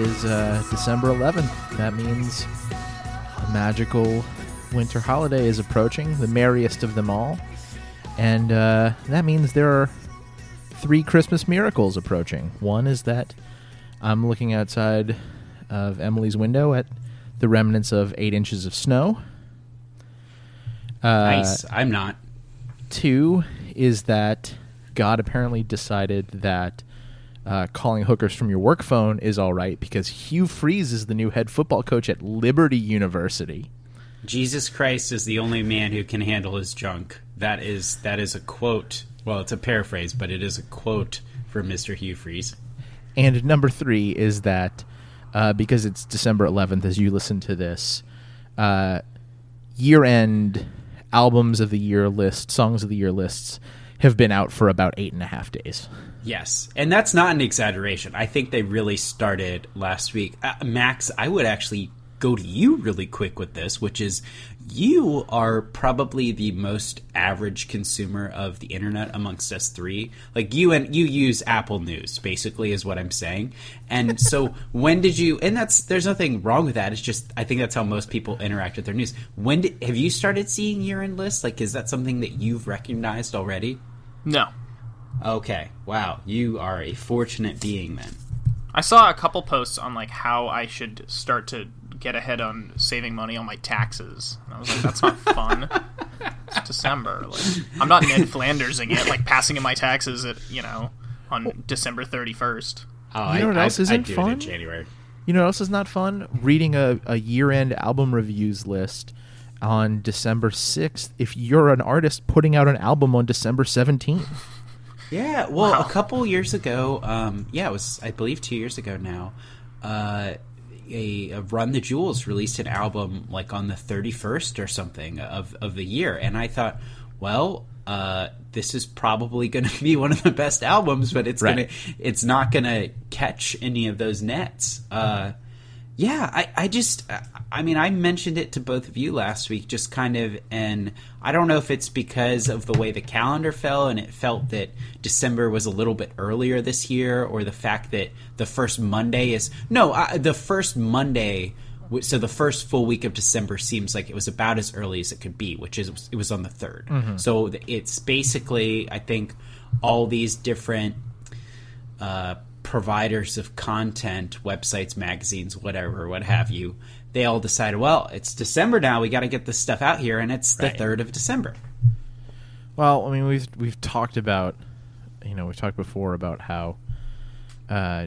Is uh, December 11th. That means a magical winter holiday is approaching, the merriest of them all. And uh, that means there are three Christmas miracles approaching. One is that I'm looking outside of Emily's window at the remnants of eight inches of snow. Uh, nice. I'm not. Two is that God apparently decided that uh, calling hookers from your work phone is all right because Hugh Freeze is the new head football coach at Liberty University. Jesus Christ is the only man who can handle his junk. That is that is a quote. Well, it's a paraphrase, but it is a quote from Mr. Hugh Freeze. And number three is that uh, because it's December 11th, as you listen to this, uh, year end albums of the year list, songs of the year lists have been out for about eight and a half days. Yes, and that's not an exaggeration. I think they really started last week. Uh, Max, I would actually go to you really quick with this, which is you are probably the most average consumer of the internet amongst us three. Like you and you use Apple News, basically, is what I'm saying. And so, when did you? And that's there's nothing wrong with that. It's just I think that's how most people interact with their news. When did, have you started seeing year-end lists? Like, is that something that you've recognized already? No. Okay. Wow. You are a fortunate being then. I saw a couple posts on like how I should start to get ahead on saving money on my taxes. And I was like, that's not fun. it's December. Like, I'm not Ned Flandersing it, like passing in my taxes at you know on December 31st. Oh, You know what I, else I, isn't I fun? In January. You know what else is not fun? Reading a, a year end album reviews list on December 6th if you're an artist putting out an album on December 17th. Yeah. Well, Wow. a couple years ago, um, yeah, it was I believe two years ago now. Uh, a, a Run the Jewels released an album like on the 31st or something of of the year, and I thought, well. Uh, this is probably going to be one of the best albums, but it's Right. gonna, it's not going to catch any of those nets. Uh, Yeah, I, I just, I mean, I mentioned it to both of you last week, just kind of, and I don't know if it's because of the way the calendar fell and it felt that December was a little bit earlier this year, or the fact that the first Monday is, no, I, the first Monday, so the first full week of December seems like it was about as early as it could be, which is, it was on the 3rd. So it's basically, I think, all these different uh, providers of content, websites, magazines, whatever, what have you, they all decided, well, it's December now. We got to get this stuff out here, and it's the Right. third of December. Well, I mean, we've we've talked about, you know, we've talked before about how, uh,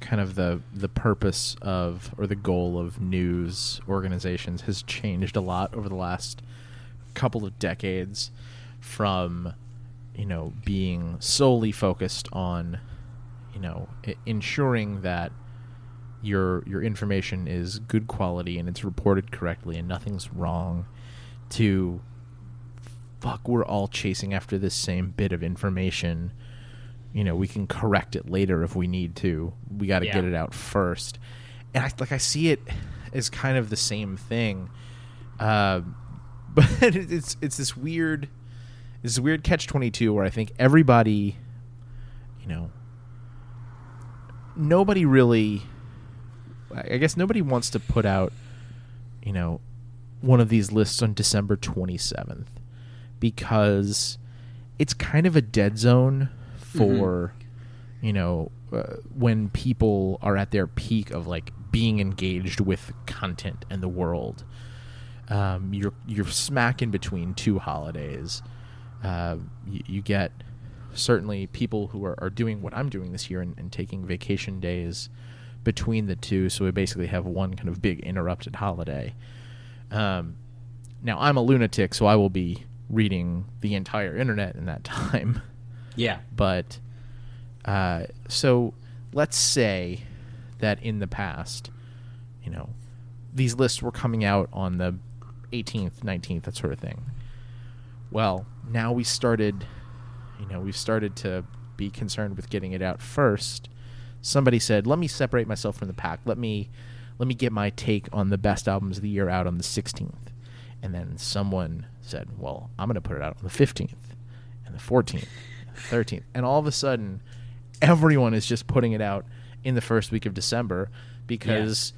kind of the the purpose of or the goal of news organizations has changed a lot over the last couple of decades, from, you know, being solely focused on, you know, I- ensuring that your your information is good quality and it's reported correctly and nothing's wrong, to fuck, we're all chasing after this same bit of information. You know, we can correct it later if we need to. We got to Yeah. get it out first. And I like I see it as kind of the same thing, uh, but it's it's this weird, this weird catch twenty two where I think everybody, you know, nobody really, I guess nobody wants to put out, you know, one of these lists on December twenty seventh because it's kind of a dead zone for you know uh, when people are at their peak of like being engaged with content and the world. Um, you're you're smack in between two holidays. Uh, you, you get certainly people who are, are doing what I'm doing this year and, and taking vacation days between the two so we basically have one kind of big interrupted holiday um, now I'm a lunatic, so I will be reading the entire internet in that time. Yeah. But Uh, so let's say that in the past, you know, these lists were coming out on the 18th, 19th, that sort of thing. Well, now we started, you know, we've started to be concerned with getting it out first. Somebody said, "Let me separate myself from the pack. Let me, let me get my take on the best albums of the year out on the 16th." And then someone said, "Well, I'm going to put it out on the 15th and the 14th, and the 13th." And all of a sudden, everyone is just putting it out in the first week of December because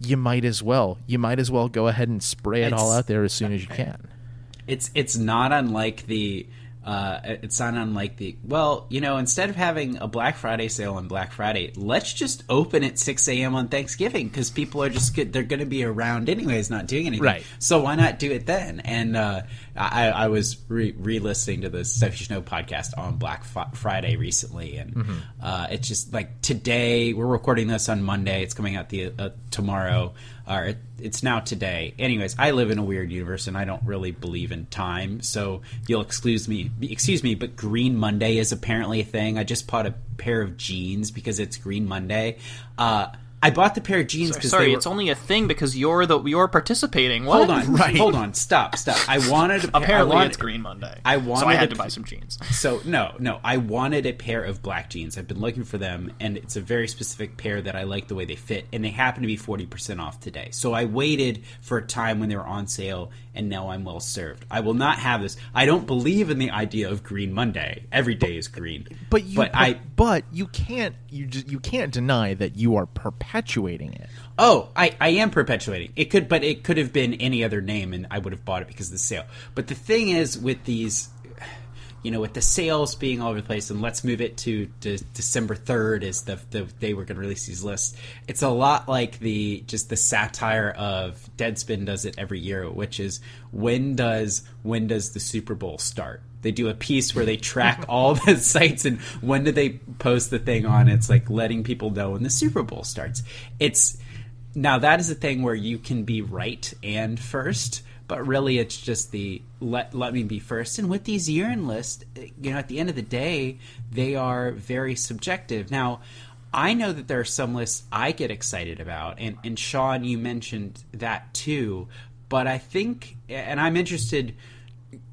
you might as well. You might as well go ahead and spray it all out there as soon as you can. It's it's not unlike the uh, it's not unlike the well, you know, instead of having a Black Friday sale on Black Friday, let's just open at six a.m. on Thanksgiving because people are just good. They're going to be around anyways, not doing anything. Right. So why not do it then? And uh, I, I was re- re-listening to the Stuff You Should Know podcast on Black Fi- Friday recently, and Mm-hmm. uh, it's just like today we're recording this on Monday. It's coming out the uh, tomorrow, or it's now today. Anyways, I live in a weird universe, and I don't really believe in time, so you'll excuse me. Excuse me, but Green Monday is apparently a thing. I just bought a pair of jeans because it's Green Monday. Uh, I bought the pair of jeans because Sorry, they were, it's only a thing because you're the you're participating. What? Hold on, right. hold on, stop, stop. I wanted a pair, Apparently, I wanted, it's Green Monday. I wanted so I had a- to buy some jeans. So no, no, I wanted a pair of black jeans. I've been looking for them, and it's a very specific pair that I like the way they fit, and they happen to be forty percent off today. So I waited for a time when they were on sale, and now I'm well served. I will not have this. I don't believe in the idea of Green Monday. Every day is green, But you, but I, but you can't, you just, you can't deny that you are perpetuating it. Oh, I, I am perpetuating. It could, but it could have been any other name, and I would have bought it because of the sale. But the thing is, with these, you know, with the sales being all over the place, and let's move it to, December third is the the day we're going to release these lists. It's a lot like the just the satire of Deadspin does it every year, which is when does when does the Super Bowl start? They do a piece where they track all the sites and when do they post the thing on. It's like letting people know when the Super Bowl starts. It's now that is a thing where you can be right and first, but really it's just the let let me be first. And with these year end lists, you know, at the end of the day, they are very subjective. Now, I know that there are some lists I get excited about, and and Sean, you mentioned that too. But I think, and I'm interested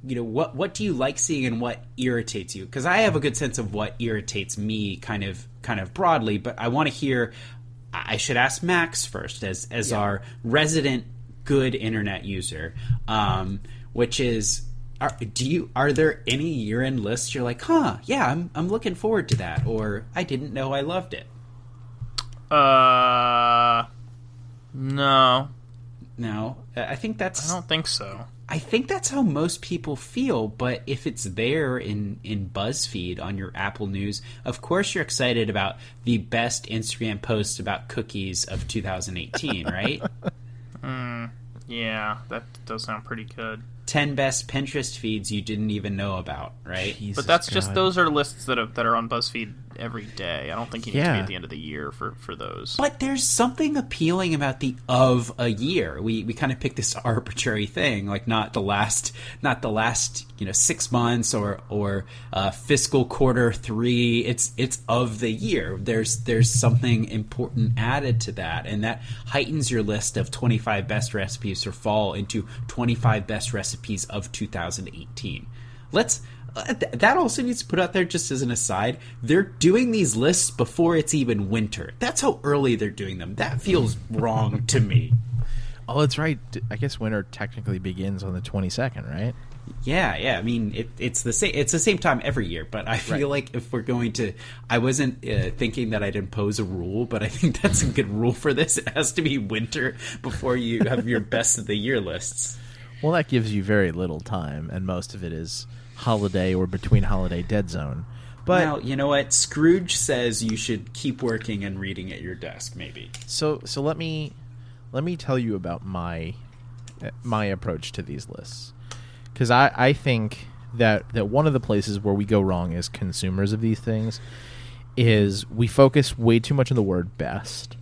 you know what what do you like seeing and what irritates you? Because i have a good sense of what irritates me kind of kind of broadly but i want to hear i should ask max first as as our resident good internet user um which is are, do you are there any year-end lists you're like huh yeah i'm i'm looking forward to that or i didn't know i loved it Uh, no, no? I think that's I don't think so. I think that's how most people feel, but if it's there in, in BuzzFeed on your Apple News, of course you're excited about the best Instagram post about cookies of 2018, right? Mm, yeah, that does sound pretty good. 10 best Pinterest feeds you didn't even know about, right? But that's just those are lists that are that are on BuzzFeed every day. I don't think you need to be at the end of the year for for those. But there's something appealing about the of a year. We we kind of pick this arbitrary thing, like not the last not the last you know six months or or uh, fiscal quarter three. It's it's of the year. There's there's something important added to that, and that heightens your list of 25 best recipes for fall into 25 best recipes of 2018. Let's. Uh, th- that also needs to put out there just as an aside. They're doing these lists before it's even winter. That's how early they're doing them. That feels wrong to me. Oh, that's right. i guess winter technically begins on the 22nd, right? Yeah, yeah. I mean, it, it's the same. It's the same time every year. But I feel like if we're going to, I wasn't uh, thinking that I'd impose a rule, but I think that's a good rule for this. It has to be winter before you have your best of the year lists. Well, that gives you very little time, and most of it is holiday or between holiday dead zone. But well, you know what? Scrooge says you should keep working and reading at your desk. Maybe. so so let me let me tell you about my uh, my approach to these lists because I I think that that one of the places where we go wrong as consumers of these things is we focus way too much on the word best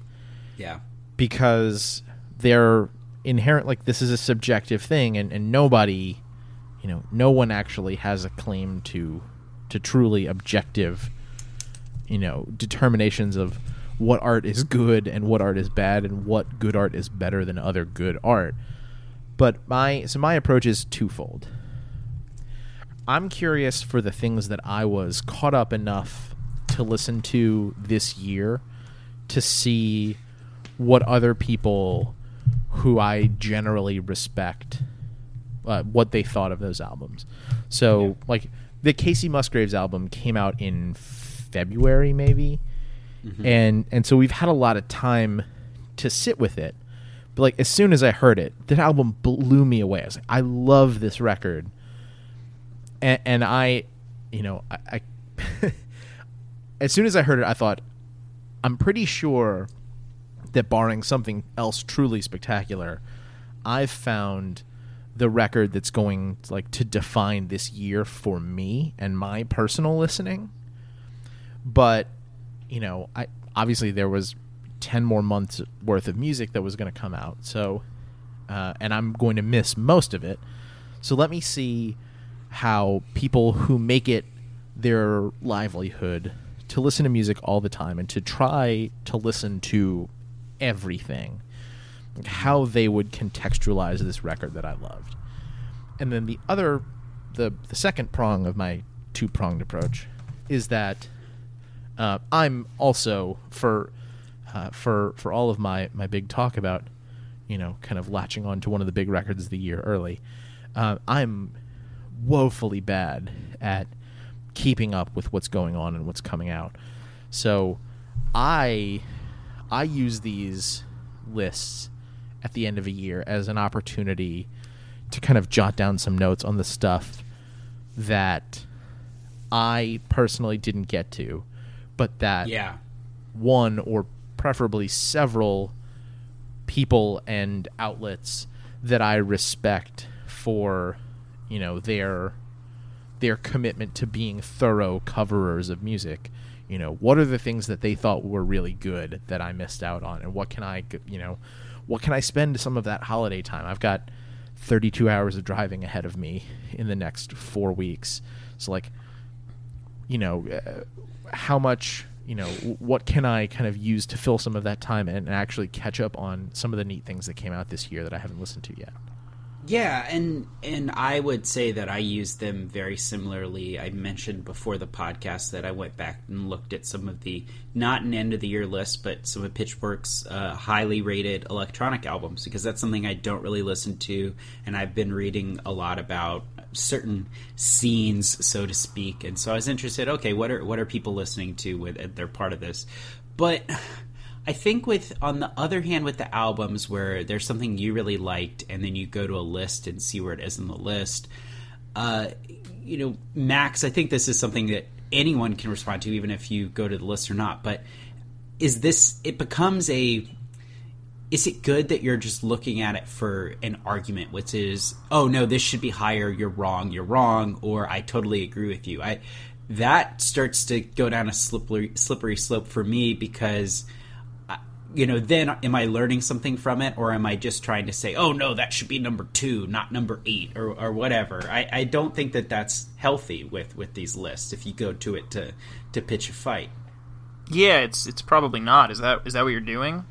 Yeah. because they're inherent like this is a subjective thing and, and nobody you know no one actually has a claim to to truly objective you know determinations of what art is good and what art is bad and what good art is better than other good art. But my so my approach is twofold. I'm curious for the things that I was caught up enough to listen to this year to see what other people who I generally respect uh, what they thought of those albums. So, yeah. like the Kacey Musgraves album came out in February, maybe, mm-hmm. and and so we've had a lot of time to sit with it. But like as soon as I heard it, that album blew me away. I was like, I love this record, and, and I, you know, I, I as soon as I heard it, I thought, I'm pretty sure that barring something else truly spectacular, I've found the record that's going like to define this year for me and my personal listening. But you know, I obviously there was 10 more months worth of music that was going to come out. So uh, and I'm going to miss most of it. So let me see how people who make it their livelihood to listen to music all the time and to try to listen to everything how they would contextualize this record that I loved. And then the other, the the second prong of my two pronged approach is that uh, I'm also for uh, for for all of my my big talk about you know kind of latching on to one of the big records of the year early. Uh, I'm woefully bad at keeping up with what's going on and what's coming out. So I I use these lists at the end of a year as an opportunity to kind of jot down some notes on the stuff that I personally didn't get to, but that yeah. one or preferably several people and outlets that I respect for, you know, their their commitment to being thorough coverers of music. You know, what are the things that they thought were really good that I missed out on, and what can I, you know, what can I spend some of that holiday time? I've got 32 hours of driving ahead of me in the next four weeks. So, like, you know, uh, how much, you know, what can I kind of use to fill some of that time and actually catch up on some of the neat things that came out this year that I haven't listened to yet? Yeah, and and I would say that I use them very similarly. I mentioned before the podcast that I went back and looked at some of the not an end of the year list, but some of Pitchfork's uh, highly rated electronic albums because that's something I don't really listen to, and I've been reading a lot about certain scenes, so to speak. And so I was interested. Okay, what are what are people listening to with they're part of this, but I think with on the other hand with the albums where there's something you really liked and then you go to a list and see where it is in the list, uh, you know, Max, I think this is something that anyone can respond to even if you go to the list or not. But is this? It becomes a. Is it good that you're just looking at it for an argument, which is, oh no, this should be higher. You're wrong. You're wrong. Or I totally agree with you. I that starts to go down a slippery slippery slope for me because you know, then am I learning something from it, or am I just trying to say, oh no, that should be number two, not number eight, or, or whatever? I, I don't think that that's healthy with with these lists. If you go to it to to pitch a fight, yeah, it's it's probably not. Is that is that what you're doing?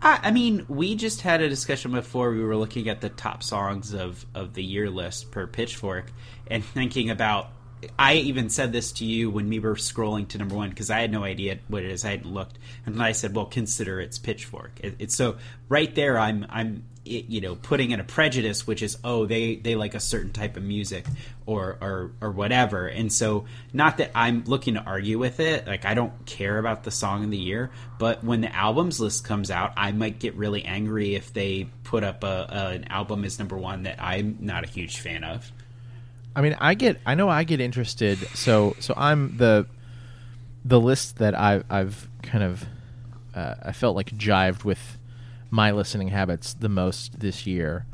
I, I mean, we just had a discussion before. We were looking at the top songs of of the year list per Pitchfork, and thinking about I even said this to you when we were scrolling to number one because I had no idea what it is. I hadn't looked, and I said, "Well, consider it's Pitchfork." It, it's so right there. I'm I'm it, you know putting in a prejudice, which is oh they they like a certain type of music or or or whatever. And so not that I'm looking to argue with it. Like I don't care about the song of the year, but when the albums list comes out, I might get really angry if they put up a, a an album as number one that I'm not a huge fan of. I mean, I get, I know I get interested. So, so I'm the, the list that I, I've kind of, uh, I felt like jived with my listening habits the most this year,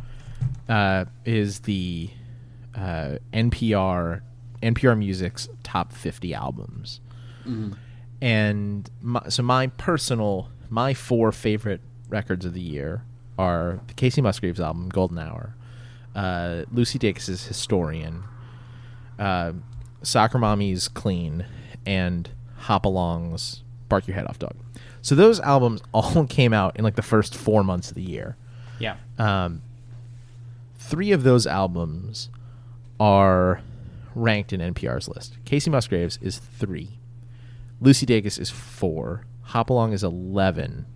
uh, is the uh, NPR, NPR Music's top 50 albums. Mm-hmm. And my, so my personal, my four favorite records of the year are the Kacey Musgraves album, Golden Hour, uh, Lucy Dacus's Historian, uh, Soccer Mommy's Clean, and Hop Along's Bark Your Head Off Dog. So those albums all came out in like the first four months of the year. Yeah. Um, three of those albums are ranked in NPR's list. Kacey Musgraves is three. Lucy Dacus is four. Hopalong is eleven.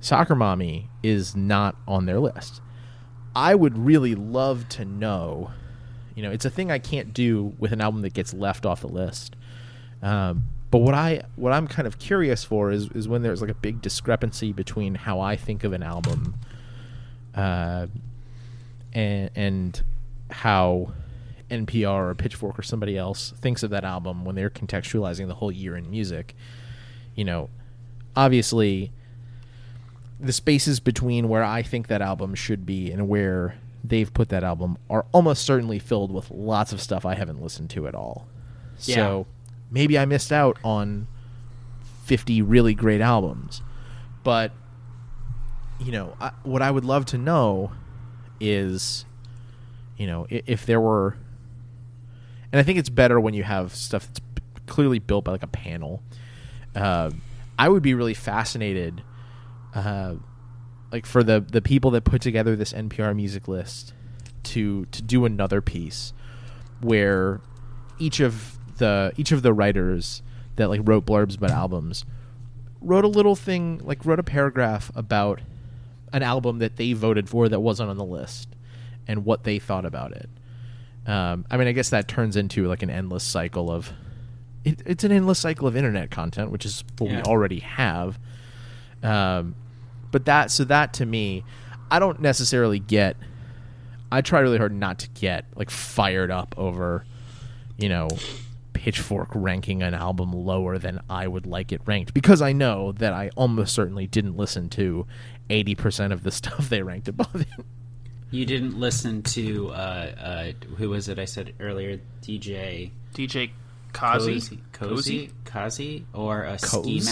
Soccer Mommy is not on their list. I would really love to know. You know, it's a thing I can't do with an album that gets left off the list. Um, but what I what I'm kind of curious for is is when there's like a big discrepancy between how I think of an album, uh, and and how NPR or Pitchfork or somebody else thinks of that album when they're contextualizing the whole year in music. You know, obviously, the spaces between where I think that album should be and where they've put that album are almost certainly filled with lots of stuff I haven't listened to at all. Yeah. So maybe I missed out on 50 really great albums. But, you know, I, what I would love to know is, you know, if, if there were. And I think it's better when you have stuff that's clearly built by like a panel. Uh, I would be really fascinated, uh, like for the the people that put together this NPR music list, to to do another piece where each of the each of the writers that like wrote blurbs about albums wrote a little thing like wrote a paragraph about an album that they voted for that wasn't on the list and what they thought about it. Um, I mean, I guess that turns into like an endless cycle of it, it's an endless cycle of internet content, which is what we already have. Um, but that so that to me, I don't necessarily get. I try really hard not to get like fired up over, you know, Pitchfork ranking an album lower than I would like it ranked because I know that I almost certainly didn't listen to eighty percent of the stuff they ranked above it. You didn't listen to uh, uh, who was it? I said earlier, DJ DJ Kazi. Cozy, Cozy, Kazi, or a ski Coz?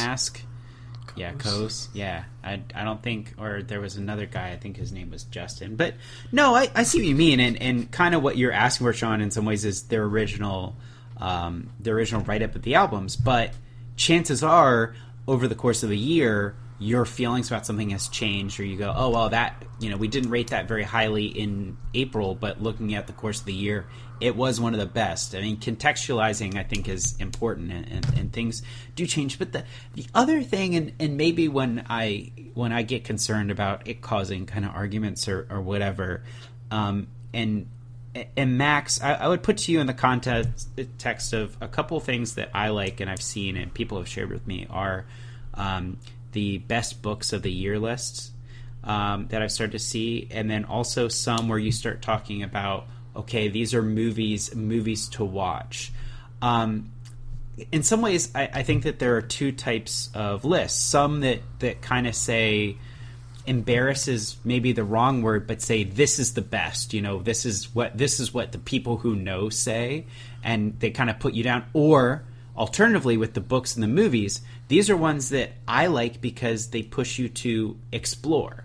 Yeah. Coz. Yeah, I, I don't think, or there was another guy. I think his name was Justin. But no, I, I see what you mean, and, and kind of what you're asking for, Sean. In some ways, is their original, um, the original write up of the albums. But chances are, over the course of a year, your feelings about something has changed, or you go, oh well, that you know, we didn't rate that very highly in April, but looking at the course of the year, it was one of the best. I mean, contextualizing, I think, is important, and, and, and things do change. But the the other thing, and, and maybe when I when I get concerned about it causing kind of arguments or, or whatever, um, and and Max, I, I would put to you in the context text of a couple things that I like and I've seen and people have shared with me are um, the best books of the year lists um, that I've started to see, and then also some where you start talking about okay, these are movies movies to watch. Um, in some ways, I, I think that there are two types of lists. Some that that kind of say embarrasses maybe the wrong word, but say this is the best. You know, this is what this is what the people who know say, and they kind of put you down. Or alternatively, with the books and the movies, these are ones that I like because they push you to explore.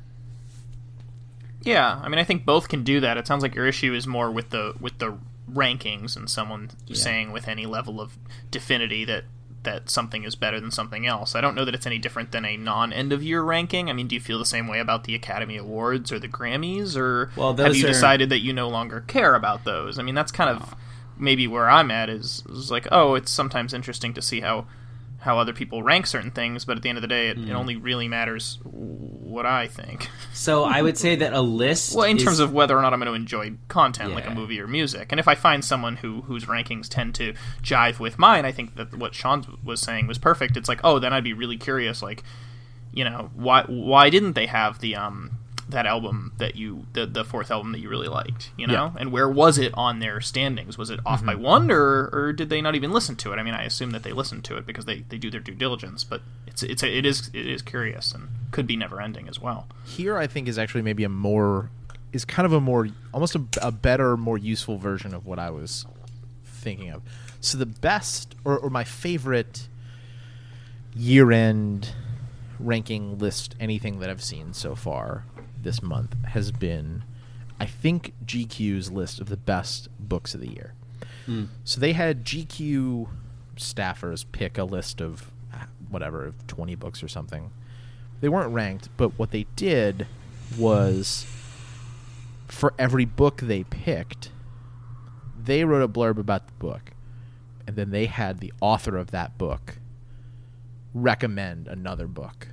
Yeah, I mean, I think both can do that. It sounds like your issue is more with the with the rankings and someone saying with any level of definity that that something is better than something else. I don't know that it's any different than a non end of year ranking. I mean, do you feel the same way about the Academy Awards or the Grammys, or Well, have you are- decided that you no longer care about those? I mean, that's kind of oh. maybe where I'm at is, is like, oh, it's sometimes interesting to see how how other people rank certain things, but at the end of the day, it, Hmm. it only really matters what I think. So I would say that a list. Well, in is- terms of whether or not I'm going to enjoy content like a movie or music, and if I find someone who whose rankings tend to jive with mine, I think that what Sean was saying was perfect. It's like, oh, then I'd be really curious, like, you know, why why didn't they have the um that album that you the the fourth album that you really liked, you know, Yeah. and where was it on their standings? Was it off by mm-hmm. one, or or did they not even listen to it? I mean, I assume that they listened to it because they, they do their due diligence, but it's it's a, it is it is curious and could be never ending as well. here I think is actually maybe a more is kind of a more almost a, a better, more useful version of what I was thinking of. So the best or, or my favorite year end ranking list anything that I've seen so far this month has been I think GQ's list of the best books of the year. So they had GQ staffers pick a list of uh, whatever, 20 books or something. They weren't ranked, but what they did was for every book they picked, they wrote a blurb about the book, and then they had the author of that book recommend another book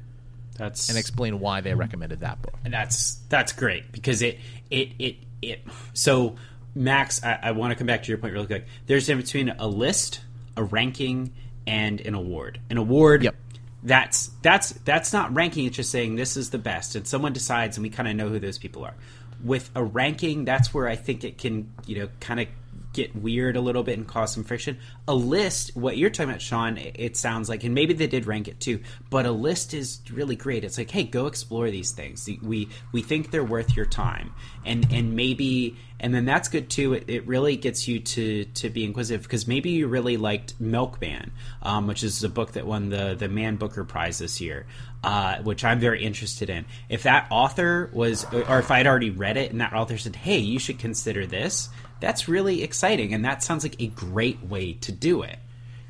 That's and explain why they recommended that book. And that's that's great because it it it it. So Max, I, I want to come back to your point really quick. There's a difference between a list, a ranking, and an award. An award. Yep. That's that's that's not ranking. It's just saying this is the best, and someone decides, and we kind of know who those people are. With a ranking, that's where I think it can you know kind of get weird a little bit and cause some friction. A list, what you're talking about, Sean, it- sounds like, and maybe they did rank it too, but a list is really great. It's like, hey, go explore these things. We we think they're worth your time, and and maybe, and then that's good too. It, it really gets you to to be inquisitive because maybe you really liked Milkman, um, which is a book that won the the Man Booker Prize this year. Uh, which I'm very interested in. If that author was, or if I'd already read it and that author said, "Hey, you should consider this," that's really exciting, and that sounds like a great way to do it.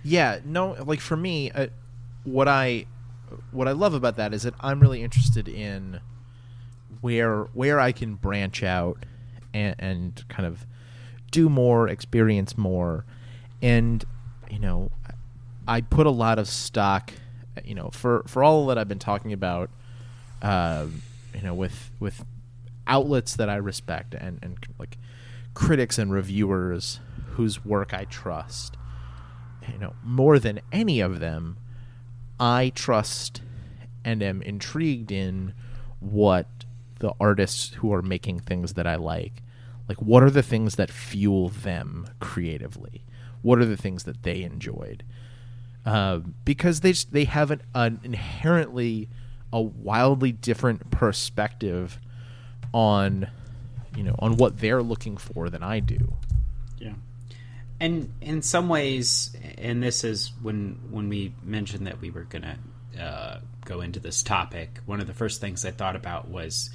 Yeah, no, like for me, uh, what I what I love about that is that I'm really interested in where where I can branch out and, and kind of do more, experience more, and you know, I put a lot of stock, you know, for for all that I've been talking about, um, you know, with with outlets that I respect and and like critics and reviewers whose work I trust you know, more than any of them, I trust and am intrigued in what the artists who are making things that I like, like what are the things that fuel them creatively? What are the things that they enjoyed? Uh, because they just, they have an, an inherently a wildly different perspective on you know on what they're looking for than I do. Yeah. And in some ways, and this is when when we mentioned that we were gonna uh, go into this topic. One of the first things I thought about was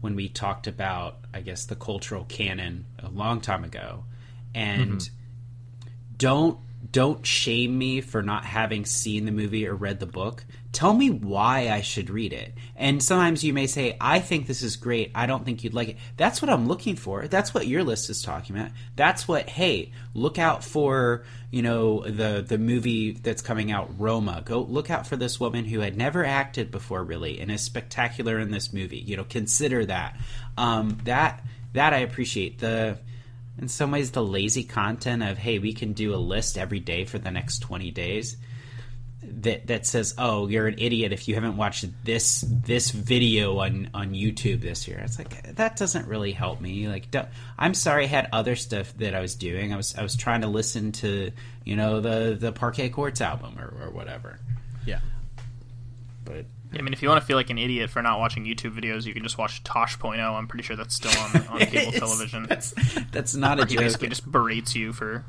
when we talked about, I guess, the cultural canon a long time ago, and don't don't shame me for not having seen the movie or read the book. Tell me why I should read it. And sometimes you may say, I think this is great. I don't think you'd like it. That's what I'm looking for. That's what your list is talking about. That's what, hey, look out for, you know, the the movie that's coming out, Roma. Go look out for this woman who had never acted before really and is spectacular in this movie. You know, consider that. Um, that that I appreciate. The in some ways the lazy content of hey we can do a list every day for the next 20 days that that says oh you're an idiot if you haven't watched this this video on on YouTube this year it's like that doesn't really help me like don't, I'm sorry I had other stuff that I was doing I was I was trying to listen to you know the the Parquet Courts album or, or whatever Yeah. but I mean, if you want to feel like an idiot for not watching YouTube videos, you can just watch Tosh.0. I'm pretty sure that's still on, on cable television. that's that's not a joke. He basically just berates you for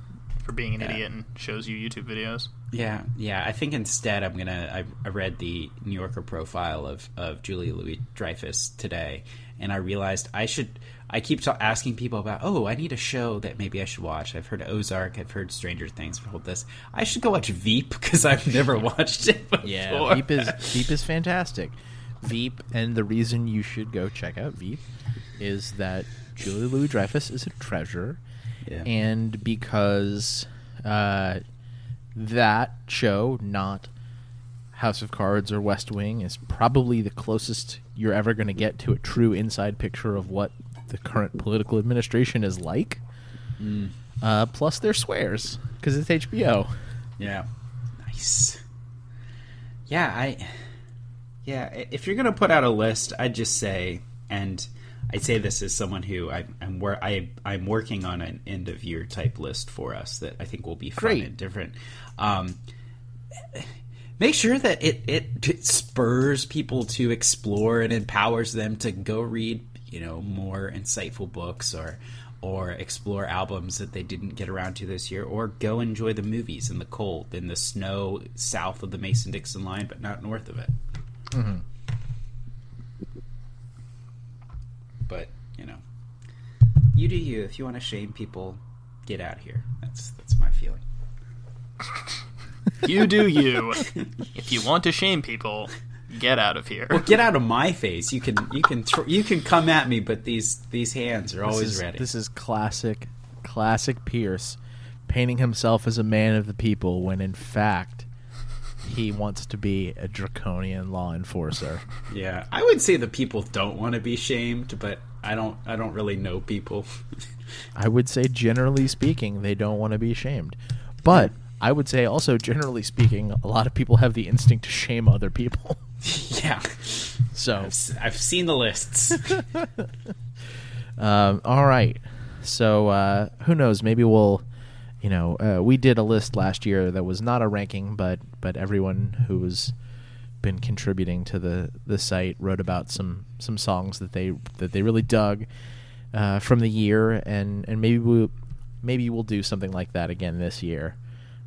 for being an Yeah. idiot and shows you YouTube videos. Yeah, yeah. I think instead I'm gonna. I, I read the New Yorker profile of of Julie Louis Dreyfus today, and I realized I should. I keep ta- asking people about. Oh, I need a show that maybe I should watch. I've heard Ozark. I've heard Stranger Things. I've heard this. I should go watch Veep because I've never watched it before. Yeah, Veep is Veep is fantastic. Veep, and the reason you should go check out Veep is that Julie Louis Dreyfus is a treasure, Yeah. and because uh, that show, not House of Cards or West Wing, is probably the closest you're ever going to get to a true inside picture of what the current political administration is like. Uh, plus, their swears because it's HBO. Yeah. Nice. Yeah, I Yeah, if you're going to put out a list, I'd just say and I say this as someone who I, I'm wor- I, I'm working on an end of year type list for us that I think will be fun Great. and different. Um, make sure that it, it it spurs people to explore and empowers them to go read you know more insightful books or or explore albums that they didn't get around to this year or go enjoy the movies in the cold in the snow south of the mason-dixon line but not north of it but you know you do you if you want to shame people get out of here that's that's my feeling You do you. If you want to shame people, get out of here. Well, get out of my face. You can you can thr you can come at me, but these these hands are always is, ready. This is classic, classic Pierce painting himself as a man of the people when in fact he wants to be a draconian law enforcer. yeah, I would say the people don't want to be shamed, but I don't I don't really know people. I would say, generally speaking, they don't want to be shamed. But I would say also, generally speaking, a lot of people have the instinct to shame other people. yeah, So, I've, I've seen the lists. um, all right. So, uh, who knows? Maybe we'll, you know, uh, we did a list last year that was not a ranking, but but everyone who's been contributing to the the site wrote about some some songs that they that they really dug uh, from the year, and and maybe we maybe we'll do something like that again this year.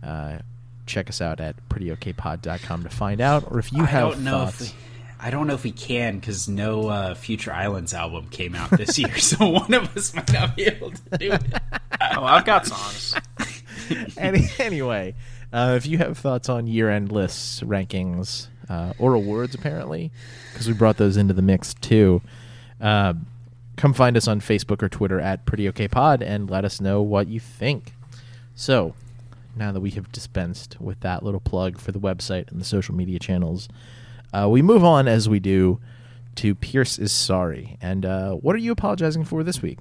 Uh, check us out at prettyokpod.com to find out, or if you I have don't know thoughts. if we, I don't know if we can because no uh, Future Islands album came out this year, so one of us might not be able to do it. Oh, I've got songs. Any, anyway, uh, if you have thoughts on year-end lists, rankings, uh, or awards, apparently, because we brought those into the mix too, uh, come find us on Facebook or Twitter at Pretty Okay Pod and let us know what you think. So, now that we have dispensed with that little plug for the website and the social media channels, uh, we move on as we do to Pierce is sorry. And uh, what are you apologizing for this week?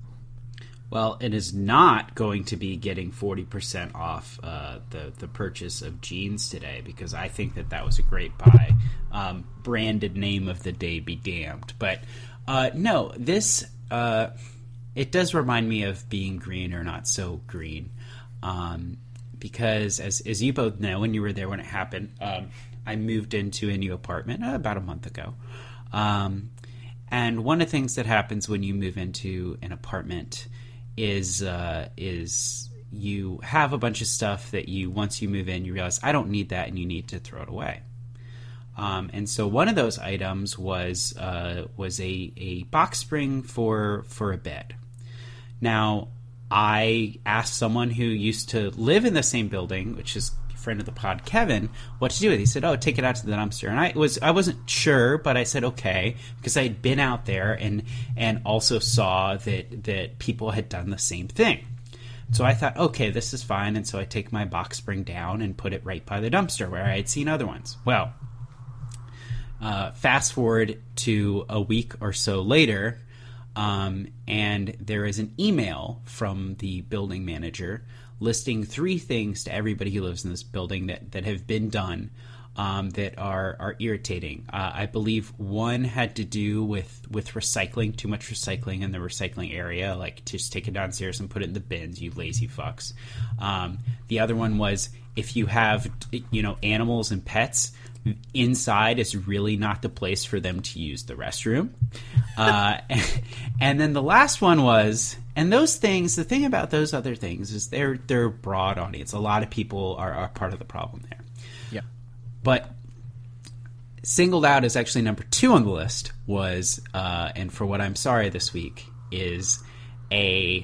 Well, it is not going to be getting forty percent off uh, the the purchase of jeans today because I think that that was a great buy. Um, branded name of the day be damned, but uh, no, this uh, it does remind me of being green or not so green, um, because as as you both know, when you were there when it happened, um, I moved into a new apartment uh, about a month ago. Um, and one of the things that happens when you move into an apartment is uh, is you have a bunch of stuff that you once you move in you realize I don't need that and you need to throw it away. Um, and so one of those items was uh, was a, a box spring for for a bed. Now I asked someone who used to live in the same building, which is friend of the pod, Kevin, what to do with it. He said, "Oh, take it out to the dumpster." And I was I wasn't sure, but I said okay because I had been out there and and also saw that that people had done the same thing. So I thought, okay, this is fine. And so I take my box spring down and put it right by the dumpster where I had seen other ones. Well, uh, fast forward to a week or so later, um, and there is an email from the building manager listing three things to everybody who lives in this building that, that have been done um, that are are irritating. Uh, I believe one had to do with with recycling, too much recycling in the recycling area, like just take it downstairs and put it in the bins. You lazy fucks. Um, the other one was if you have you know animals and pets. Inside is really not the place for them to use the restroom. Uh, and then the last one was, and those things. The thing about those other things is they're they're broad audience. A lot of people are, are part of the problem there Yeah. but singled out as actually number two on the list was uh, and for what i'm sorry this week is a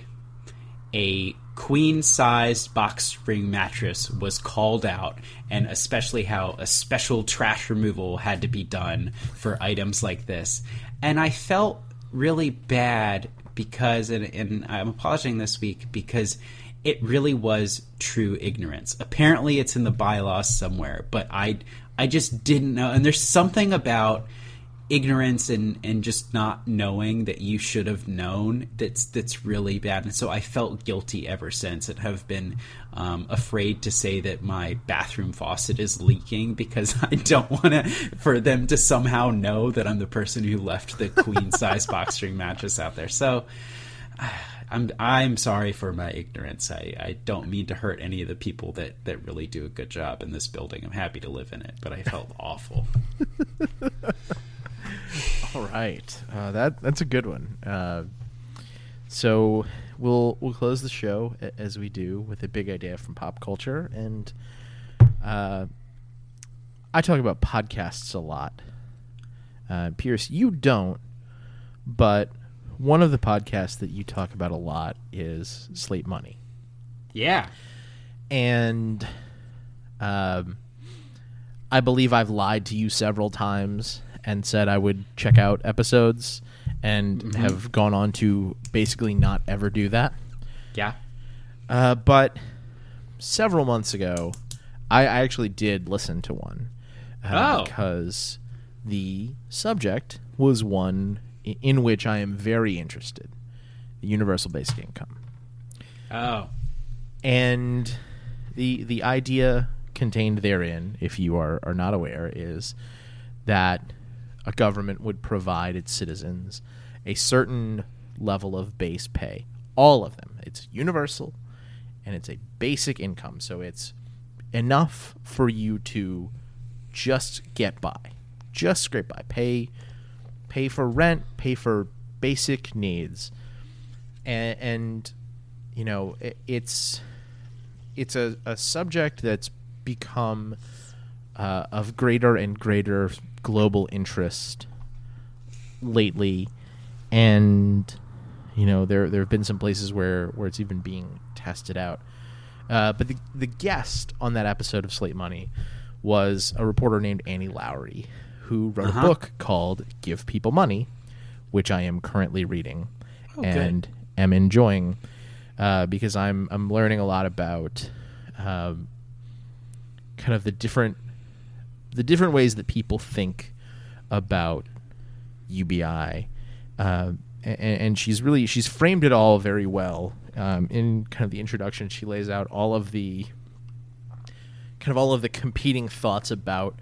a queen sized box spring mattress was called out and especially how a special trash removal had to be done for items like this and i felt really bad because and, and i'm apologizing this week because it really was true ignorance. Apparently, it's in the bylaws somewhere, but I I just didn't know. And there's something about ignorance and and just not knowing that you should have known that's that's really bad. And so I felt guilty ever since, and have been um, afraid to say that my bathroom faucet is leaking because I don't want to for them to somehow know that I'm the person who left the queen size box spring mattress out there. So. I'm I'm sorry for my ignorance. I, I don't mean to hurt any of the people that, that really do a good job in this building. I'm happy to live in it, but I felt awful. All right, uh, that that's a good one. Uh, so we'll we'll close the show a- as we do with a big idea from pop culture, and uh, I talk about podcasts a lot. Uh, Pierce, you don't, but one of the podcasts that you talk about a lot is Slate Money Yeah. and um, I believe I've lied to you several times and said I would check out episodes and have gone on to basically not ever do that. Yeah. Uh, but several months ago, I, I actually did listen to one uh, Oh. because the subject was one in which I am very interested: the universal basic income. Oh. And the the idea contained therein, if you are, are not aware, is that a government would provide its citizens a certain level of base pay. All of them. It's universal and it's a basic income. So it's enough for you to just get by. Just scrape by. Pay pay for rent, pay for basic needs. And, and you know, it, it's it's a, a subject that's become uh, of greater and greater global interest lately, and you know there there have been some places where where it's even being tested out. Uh, but the the guest on that episode of Slate Money was a reporter named Annie Lowrey, who wrote Uh-huh. a book called "Give People Money," which I am currently reading Oh, good. and am enjoying uh, because I'm I'm learning a lot about um, kind of the different the different ways that people think about UBI, uh, and, and she's really she's framed it all very well. Um, in kind of the introduction, she lays out all of the kind of all of the competing thoughts about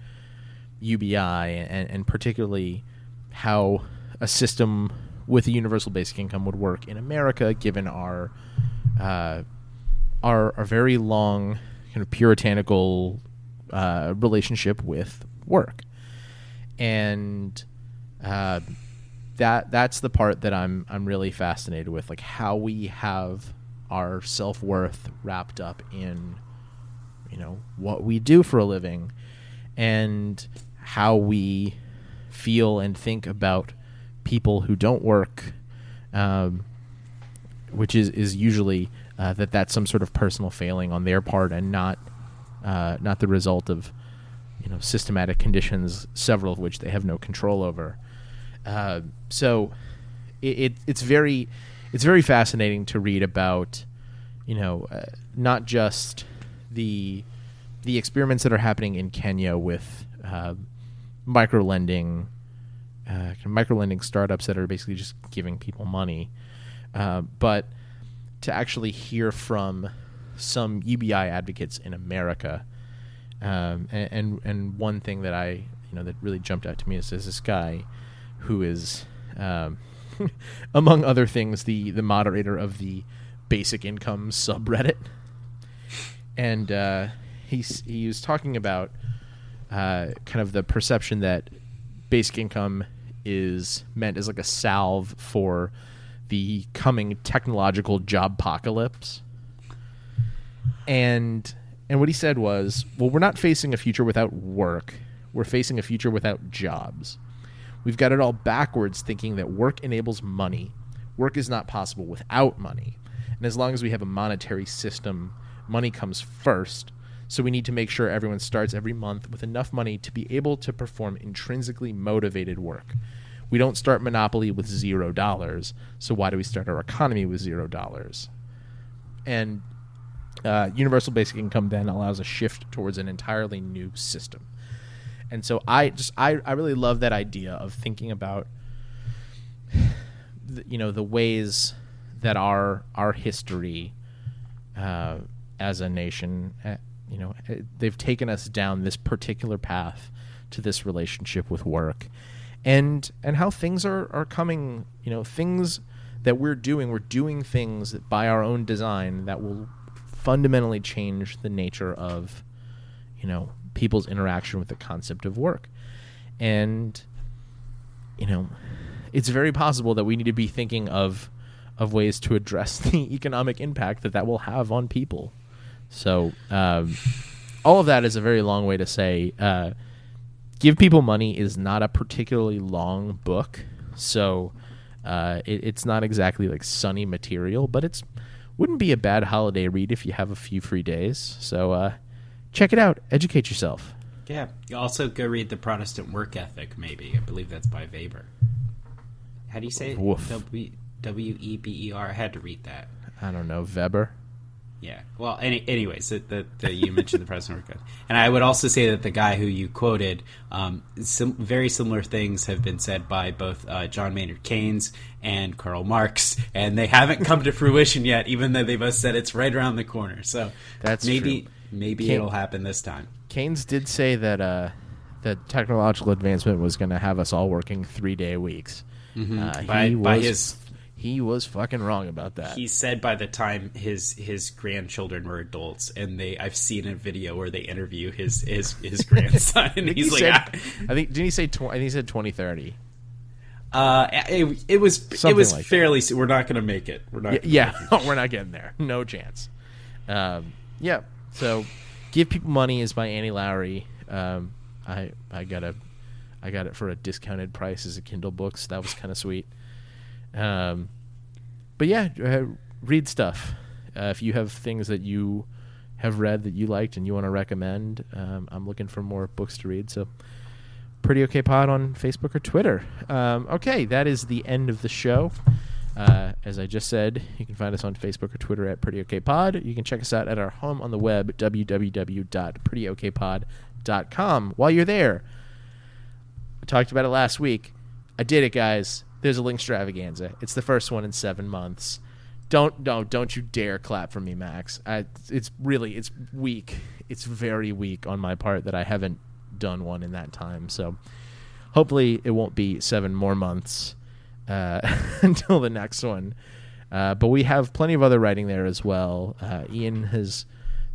UBI, and, and particularly how a system with a universal basic income would work in America, given our uh, our, our very long kind of puritanical uh, relationship with work, and uh, that that's the part that I'm I'm really fascinated with, like how we have our self worth wrapped up in you know what we do for a living, and how we feel and think about people who don't work, um, which is is usually uh, that that's some sort of personal failing on their part and not uh, not the result of you know systematic conditions, several of which they have no control over. Uh, so it, it it's very it's very fascinating to read about you know uh, not just the the experiments that are happening in Kenya with uh, micro lending uh, micro lending startups that are basically just giving people money, uh, but to actually hear from some UBI advocates in America, um, and, and and one thing that I you know that really jumped out to me is, is this guy who is, um, among other things, the the moderator of the basic income subreddit, and uh, he's he was talking about uh, kind of the perception that basic income is meant as like a salve for the coming technological job apocalypse. And and what he said was, well, we're not facing a future without work. We're facing a future without jobs. We've got it all backwards thinking that work enables money. Work is not possible without money. And as long as we have a monetary system, money comes first. So we need to make sure everyone starts every month with enough money to be able to perform intrinsically motivated work. We don't start Monopoly with zero dollars. So why do we start our economy with zero dollars? And uh, universal basic income then allows a shift towards an entirely new system. And so I just I, I really love that idea of thinking about the, you know the ways that our our history uh, as a nation uh, you know uh, they've taken us down this particular path to this relationship with work and and how things are are coming you know things that we're doing we're doing things by our own design that will fundamentally change the nature of you know people's interaction with the concept of work. And you know it's very possible that we need to be thinking of of ways to address the economic impact that that will have on people. So um, all of that is a very long way to say uh, give people money is not a particularly long book. So uh, it, it's not exactly like sunny material but it's wouldn't be a bad holiday read if you have a few free days so uh, check it out educate yourself Yeah. You also go read The Protestant Work Ethic, maybe. I believe that's by Weber. How do you say it? Woof. W E B E R. I had to read that. I don't know Weber. Yeah. Well, any, anyways, the, you mentioned the President And I would also say that the guy who you quoted, um, some very similar things have been said by both uh, John Maynard Keynes and Karl Marx, and they haven't come to fruition yet, even though they both said it's right around the corner. So That's maybe true. maybe Key- it'll happen this time. Keynes did say that uh, that technological advancement was going to have us all working three day weeks. Uh, Mm-hmm. By- he by his- he was fucking wrong about that. He said by the time his his grandchildren were adults, and they I've seen a video where they interview his his his grandson, and I think he's he like, said, "Ah." I think didn't he say? Tw- I think he said twenty thirty. uh, it, it was it was like that. fairly. We're not going to make it. We're not. Yeah, yeah. we're not getting there. No chance. Um, yeah. So, give people money is by Annie Lowrey. Um, I I got a I got it for a discounted price as a Kindle book, so that was kind of sweet. Um, but yeah, uh, read stuff. Uh, if you have things that you have read that you liked and you want to recommend, um, I'm looking for more books to read. So, Pretty Okay Pod on Facebook or Twitter. Um, okay, that is the end of the show. Uh, as I just said, you can find us on Facebook or Twitter at Pretty Okay Pod. You can check us out at our home on the web, www.prettyokpod.com. While you're there, I talked about it last week. I did it, guys. There's a link extravaganza. It's the first one in seven months. Don't no, don't you dare clap for me, Max. I, it's really it's weak. It's very weak on my part that I haven't done one in that time. So hopefully it won't be seven more months uh, until the next one. Uh, but we have plenty of other writing there as well. Uh, Ian has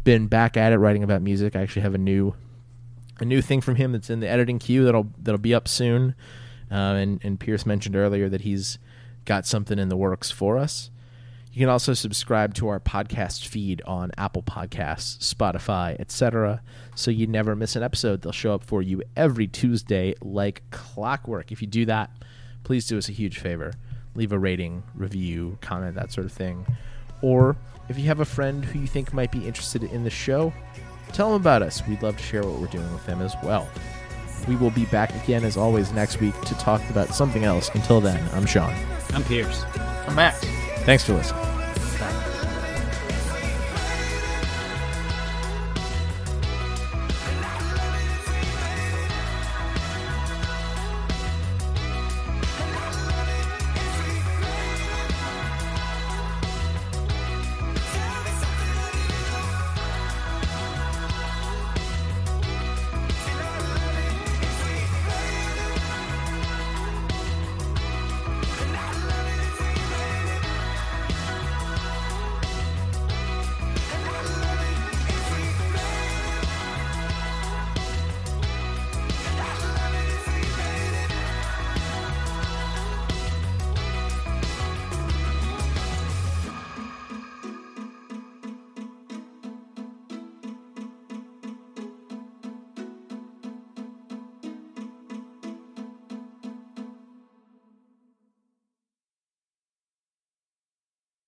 been back at it writing about music. I actually have a new a new thing from him that's in the editing queue that'll that'll be up soon. Uh, and and Pierce mentioned earlier that he's got something in the works for us. You can also subscribe to our podcast feed on Apple Podcasts, Spotify, etc. So you never miss an episode. They'll show up for you every Tuesday like clockwork. If you do that, please do us a huge favor. Leave a rating, review, comment, that sort of thing. Or if you have a friend who you think might be interested in the show, tell them about us. We'd love to share what we're doing with them as well. We will be back again, as always, next week to talk about something else. Until then, I'm Sean. I'm Pierce. I'm Max. Thanks for listening.